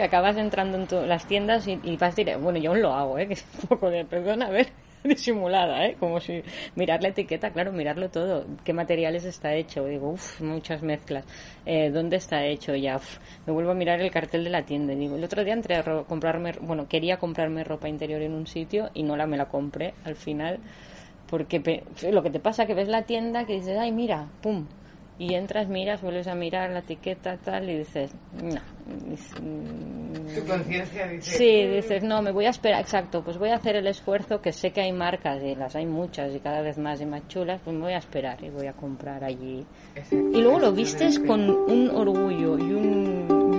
cbp.gov/careers. acabas entrando en tu- las tiendas y, y vas directo. Bueno, yo aún lo hago, ¿eh? Que es un poco de, perdona, a ver, disimulada, ¿eh? Como si mirar la etiqueta, claro, mirarlo todo. ¿Qué materiales está hecho? Digo, uff, muchas mezclas. Eh, ¿Dónde está hecho ya? Me vuelvo a mirar el cartel de la tienda. Digo, el otro día entré a comprarme, bueno, quería comprarme ropa interior en un sitio y no la me la compré al final. Porque lo que te pasa que ves la tienda que dices, ay, mira, pum. Y entras, miras, vuelves a mirar la etiqueta, tal, y dices, no. mm, Tu conciencia dice... Sí, dices, no, me voy a esperar, exacto, pues voy a hacer el esfuerzo, que sé que hay marcas y las hay muchas y cada vez más y más chulas, pues me voy a esperar y voy a comprar allí. Exacto, Y luego lo vistes con un orgullo y un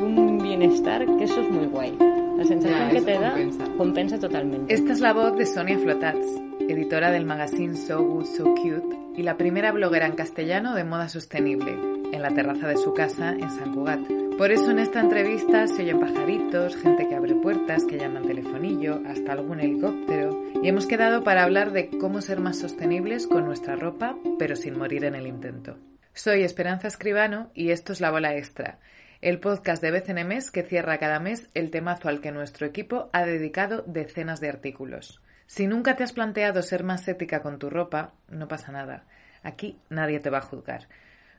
bienestar, que eso es muy guay. La sensación Ya, que te da compensa. compensa totalmente. Esta es la voz de Sonia Flotats, editora del magazine So Good So Cute y la primera bloguera en castellano de moda sostenible, en la terraza de su casa en San Cugat. Por eso en esta entrevista se oyen pajaritos, gente que abre puertas, que llaman telefonillo, hasta algún helicóptero. Y hemos quedado para hablar de cómo ser más sostenibles con nuestra ropa, pero sin morir en el intento. Soy Esperanza Escribano y esto es La Bola Extra, el podcast de BCNMES que cierra cada mes el temazo al que nuestro equipo ha dedicado decenas de artículos. Si nunca te has planteado ser más ética con tu ropa, no pasa nada. Aquí nadie te va a juzgar.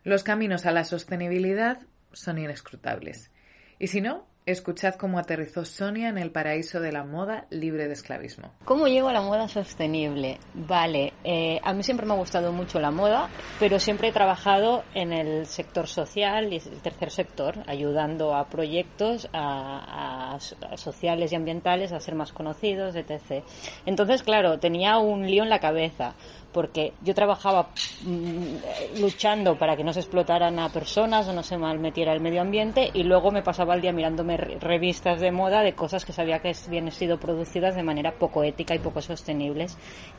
Los caminos a la sostenibilidad son inescrutables. Y si no, escuchad cómo aterrizó Sonia en el paraíso de la moda libre de esclavismo. ¿Cómo llego a la moda sostenible? Vale, eh, a mí siempre me ha gustado mucho la moda, pero siempre he trabajado en el sector social y el tercer sector, ayudando a proyectos a- a- a sociales y ambientales a ser más conocidos, etc. Entonces, claro, tenía un lío en la cabeza porque yo trabajaba mm, luchando para que no se explotaran a personas o no se malmetiera el medio ambiente y luego me pasaba el día mirándome re- revistas de moda de cosas que sabía que habían sido producidas de manera poco ética y poco sostenibles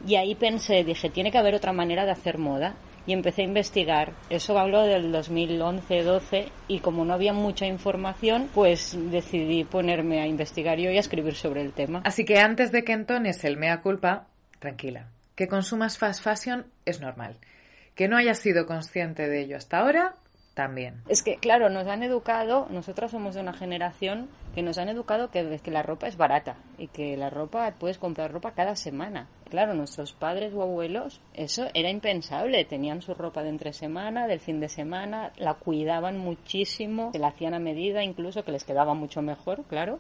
y ahí pensé, dije, tiene que haber otra manera de hacer moda y empecé a investigar. Eso habló del 2011-12 y como no había mucha información, pues decidí ponerme a investigar yo y a escribir sobre el tema. Así que antes de que entones el mea culpa, tranquila. Que consumas fast fashion es normal. Que no hayas sido consciente de ello hasta ahora, también. Es que, claro, nos han educado, nosotros somos de una generación que nos han educado que, que la ropa es barata y que la ropa, puedes comprar ropa cada semana. Claro, nuestros padres o abuelos, eso era impensable. Tenían su ropa de entre semana, del fin de semana, la cuidaban muchísimo, se la hacían a medida, incluso que les quedaba mucho mejor, claro.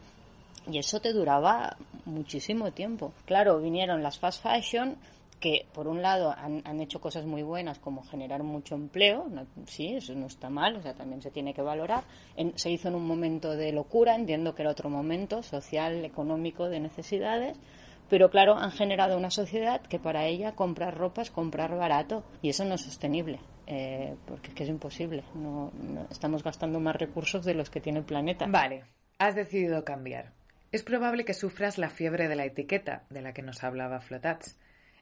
Y eso te duraba muchísimo tiempo. Claro, vinieron las fast fashion, que por un lado han, han, hecho cosas muy buenas como generar mucho empleo, no, sí, eso no está mal, o sea, también se tiene que valorar. En, se hizo en un momento de locura, entiendo que era otro momento social, económico, de necesidades, pero claro, han generado una sociedad que para ella comprar ropa es comprar barato y eso no es sostenible. Eh, porque es que es imposible, no, no, estamos gastando más recursos de los que tiene el planeta. Vale, has decidido cambiar. Es probable que sufras la fiebre de la etiqueta, de la que nos hablaba Flotats.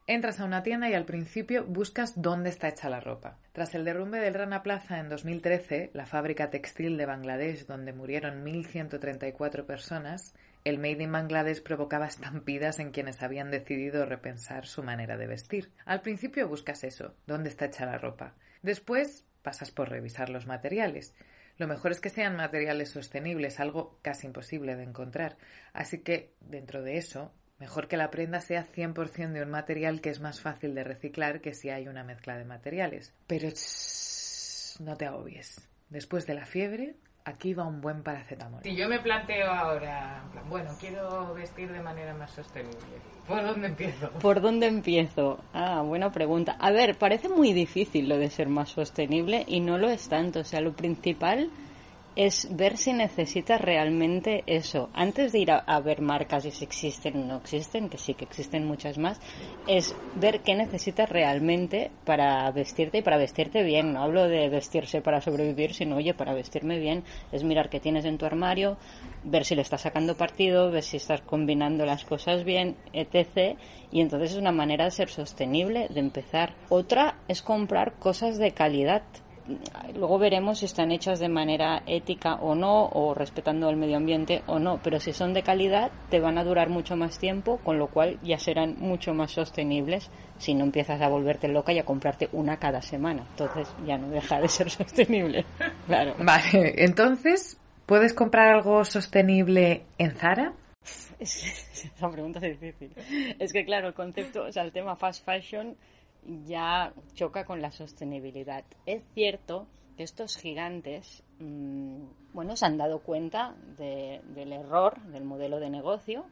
Entras a una tienda y al principio buscas dónde está hecha la ropa. Tras el derrumbe del Rana Plaza en 2013, la fábrica textil de Bangladesh donde murieron 1.134 personas, el Made in Bangladesh provocaba estampidas en quienes habían decidido repensar su manera de vestir. Al principio buscas eso, dónde está hecha la ropa. Después pasas por revisar los materiales. Lo mejor es que sean materiales sostenibles, algo casi imposible de encontrar. Así que, dentro de eso, Mejor que la prenda sea 100% de un material que es más fácil de reciclar que si hay una mezcla de materiales. Pero tss, no te agobies. Después de la fiebre, aquí va un buen paracetamol. Si yo me planteo ahora, bueno, quiero vestir de manera más sostenible, ¿por dónde empiezo? ¿Por dónde empiezo? Ah, buena pregunta. A ver, parece muy difícil lo de ser más sostenible y no lo es tanto. O sea, lo principal es ver si necesitas realmente eso. Antes de ir a, ver marcas y si existen o no existen, que sí que existen muchas más, es ver qué necesitas realmente para vestirte y para vestirte bien. No hablo de vestirse para sobrevivir, sino, oye, para vestirme bien es mirar qué tienes en tu armario, ver si le estás sacando partido, ver si estás combinando las cosas bien, etc. Y entonces es una manera de ser sostenible, de empezar. Otra es comprar cosas de calidad luego veremos si están hechas de manera ética o no, o respetando el medio ambiente o no, pero si son de calidad te van a durar mucho más tiempo, con lo cual ya serán mucho más sostenibles si no empiezas a volverte loca y a comprarte una cada semana. Entonces ya no deja de ser sostenible. Claro. Vale, entonces, ¿puedes comprar algo sostenible en Zara? Es, esa pregunta es difícil. Es que claro, el concepto, o sea, el tema fast fashion ya choca con la sostenibilidad. Es cierto que estos gigantes, mm, bueno, se han dado cuenta del error del modelo de negocio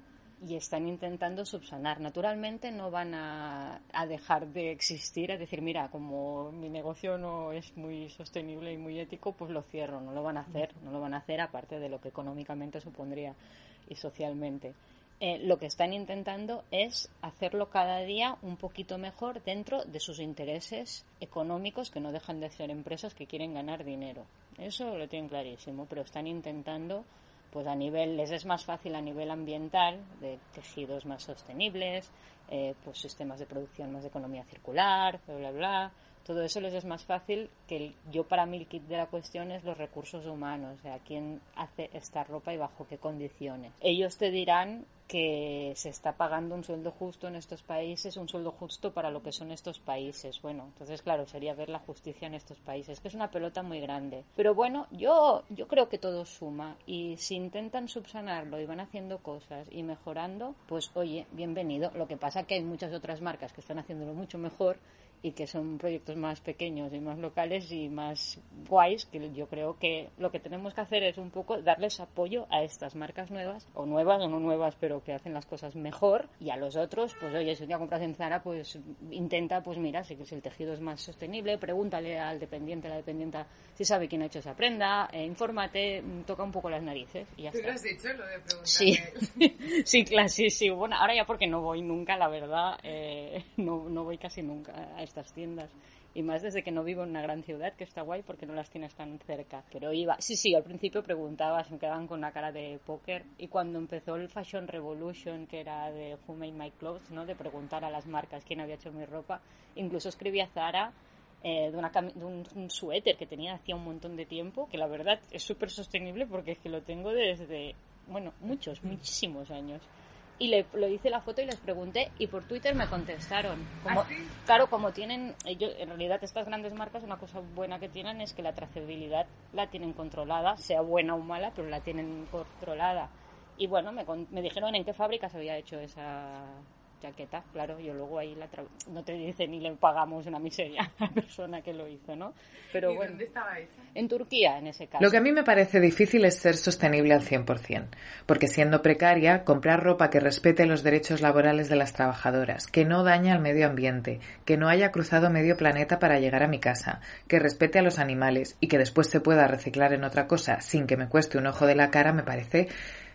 y están intentando subsanar. Naturalmente no van a, dejar de existir, a decir, mira, como mi negocio no es muy sostenible y muy ético, pues lo cierro. No lo van a hacer, no lo van a hacer aparte de lo que económicamente supondría y socialmente. Eh, lo que están intentando es hacerlo cada día un poquito mejor dentro de sus intereses económicos, que no dejan de ser empresas que quieren ganar dinero. Eso lo tienen clarísimo, pero están intentando, pues a nivel, les es más fácil a nivel ambiental, de tejidos más sostenibles, eh, pues sistemas de producción más de economía circular, bla, bla, bla. Todo eso les es más fácil que yo para mí el kit de la cuestión es los recursos humanos, o sea, quién hace esta ropa y bajo qué condiciones. Ellos te dirán que se está pagando un sueldo justo en estos países, un sueldo justo para lo que son estos países. Bueno, entonces claro, sería ver la justicia en estos países, que es una pelota muy grande. Pero bueno, yo, yo creo que todo suma y si intentan subsanarlo y van haciendo cosas y mejorando, pues oye, bienvenido. Lo que pasa que hay muchas otras marcas que están haciéndolo mucho mejor y que son proyectos más pequeños y más locales y más guays, que yo creo que lo que tenemos que hacer es un poco darles apoyo a estas marcas nuevas, o nuevas o no nuevas, pero que hacen las cosas mejor, y a los otros, pues oye, si un día compras en Zara, pues intenta, pues mira, si, el tejido es más sostenible, pregúntale al dependiente, a la dependienta, si sabe quién ha hecho esa prenda, eh, infórmate, toca un poco las narices y ya ¿Tú lo has dicho, lo de preguntarle? Sí, sí, claro, sí, sí, bueno, ahora ya porque no voy nunca, la verdad, eh, no, no voy casi nunca a estas tiendas. Y más desde que no vivo en una gran ciudad, que está guay porque no las tienes tan cerca. Pero iba, sí, sí, al principio preguntaba, se me quedaban con una cara de póker. Y cuando empezó el Fashion Revolution, que era de Who Made My Clothes, ¿no? De preguntar a las marcas quién había hecho mi ropa, incluso escribí a Zara eh, de, una de un, suéter que tenía hacía un montón de tiempo, que la verdad es súper sostenible porque es que lo tengo desde, bueno, muchos, muchísimos años y le, lo hice la foto y les pregunté y por Twitter me contestaron. Como, ¿Ah, Claro, como tienen, ellos, en realidad estas grandes marcas una cosa buena que tienen es que la trazabilidad la tienen controlada, sea buena o mala, pero la tienen controlada. Y bueno, me, me dijeron en qué fábrica se había hecho esa, chaqueta, claro, yo luego ahí la no te dice ni le pagamos una miseria a la persona que lo hizo, ¿no? Pero bueno, dónde estaba hecha? En Turquía, en ese caso. Lo que a mí me parece difícil es ser sostenible al 100%, porque siendo precaria, comprar ropa que respete los derechos laborales de las trabajadoras, que no daña al medio ambiente, que no haya cruzado medio planeta para llegar a mi casa, que respete a los animales y que después se pueda reciclar en otra cosa sin que me cueste un ojo de la cara, me parece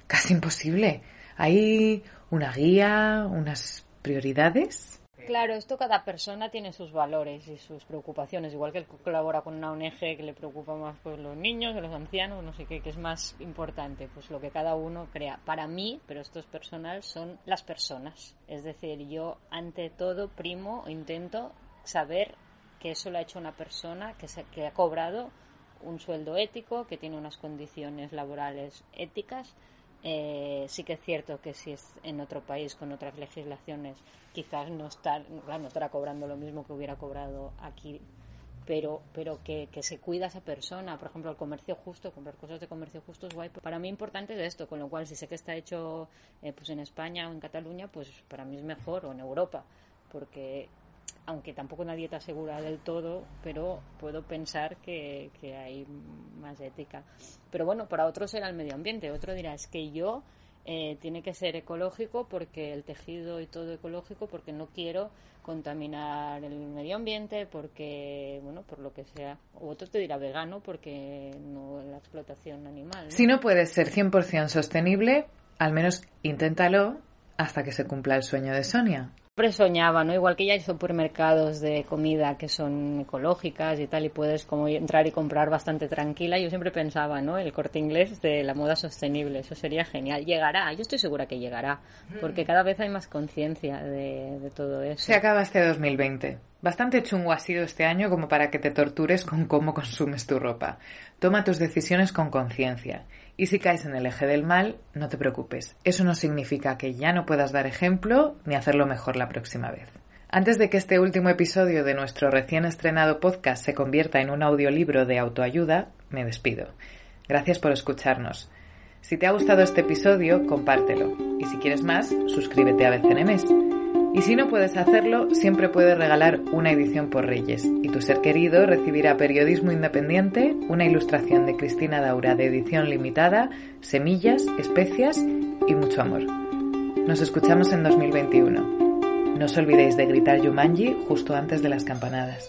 casi imposible. Hay una guía, unas prioridades. Claro, esto cada persona tiene sus valores y sus preocupaciones, igual que el que colabora con una ONG que le preocupa más pues los niños, los ancianos, no sé qué, es más importante, pues lo que cada uno crea. Para mí, pero esto es personal, son las personas. Es decir, yo ante todo primo intento saber que eso lo ha hecho una persona que, se, que ha cobrado un sueldo ético, que tiene unas condiciones laborales éticas eh, sí que es cierto que si es en otro país con otras legislaciones, quizás no, estar, no estará cobrando lo mismo que hubiera cobrado aquí, pero, pero que, que, se cuida esa persona. Por ejemplo, el comercio justo, comprar cosas de comercio justo es guay. Para mí importante es esto, con lo cual si sé que está hecho eh, pues en España o en Cataluña, pues para mí es mejor, o en Europa, porque aunque tampoco una dieta segura del todo, pero puedo pensar que, hay más ética. Pero bueno, para otros era el medio ambiente. Otro dirá, es que yo eh, tiene que ser ecológico porque el tejido y todo ecológico porque no quiero contaminar el medio ambiente porque bueno por lo que sea o otro te dirá vegano porque no la explotación animal si no puedes ser 100% sostenible al menos inténtalo hasta que se cumpla el sueño de Sonia siempre soñaba, ¿no? Igual que ya hay supermercados de comida que son ecológicas y tal, y puedes como entrar y comprar bastante tranquila. Yo siempre pensaba, ¿no? El corte inglés de la moda sostenible, eso sería genial. Llegará, yo estoy segura que llegará, porque cada vez hay más conciencia de, de todo eso. Se acaba este 2020. Bastante chungo ha sido este año como para que te tortures con cómo consumes tu ropa. Toma tus decisiones con conciencia. Y si caes en el eje del mal, no te preocupes. Eso no significa que ya no puedas dar ejemplo ni hacerlo mejor la próxima vez. Antes de que este último episodio de nuestro recién estrenado podcast se convierta en un audiolibro de autoayuda, me despido. Gracias por escucharnos. Si te ha gustado este episodio, compártelo. Y si quieres más, suscríbete a Becenemes. Y si no puedes hacerlo, siempre puedes regalar una edición por Reyes y tu ser querido recibirá periodismo independiente, una ilustración de Cristina Daura de edición limitada, semillas, especias y mucho amor. Nos escuchamos en 2021. No os olvidéis de gritar Yumanji justo antes de las campanadas.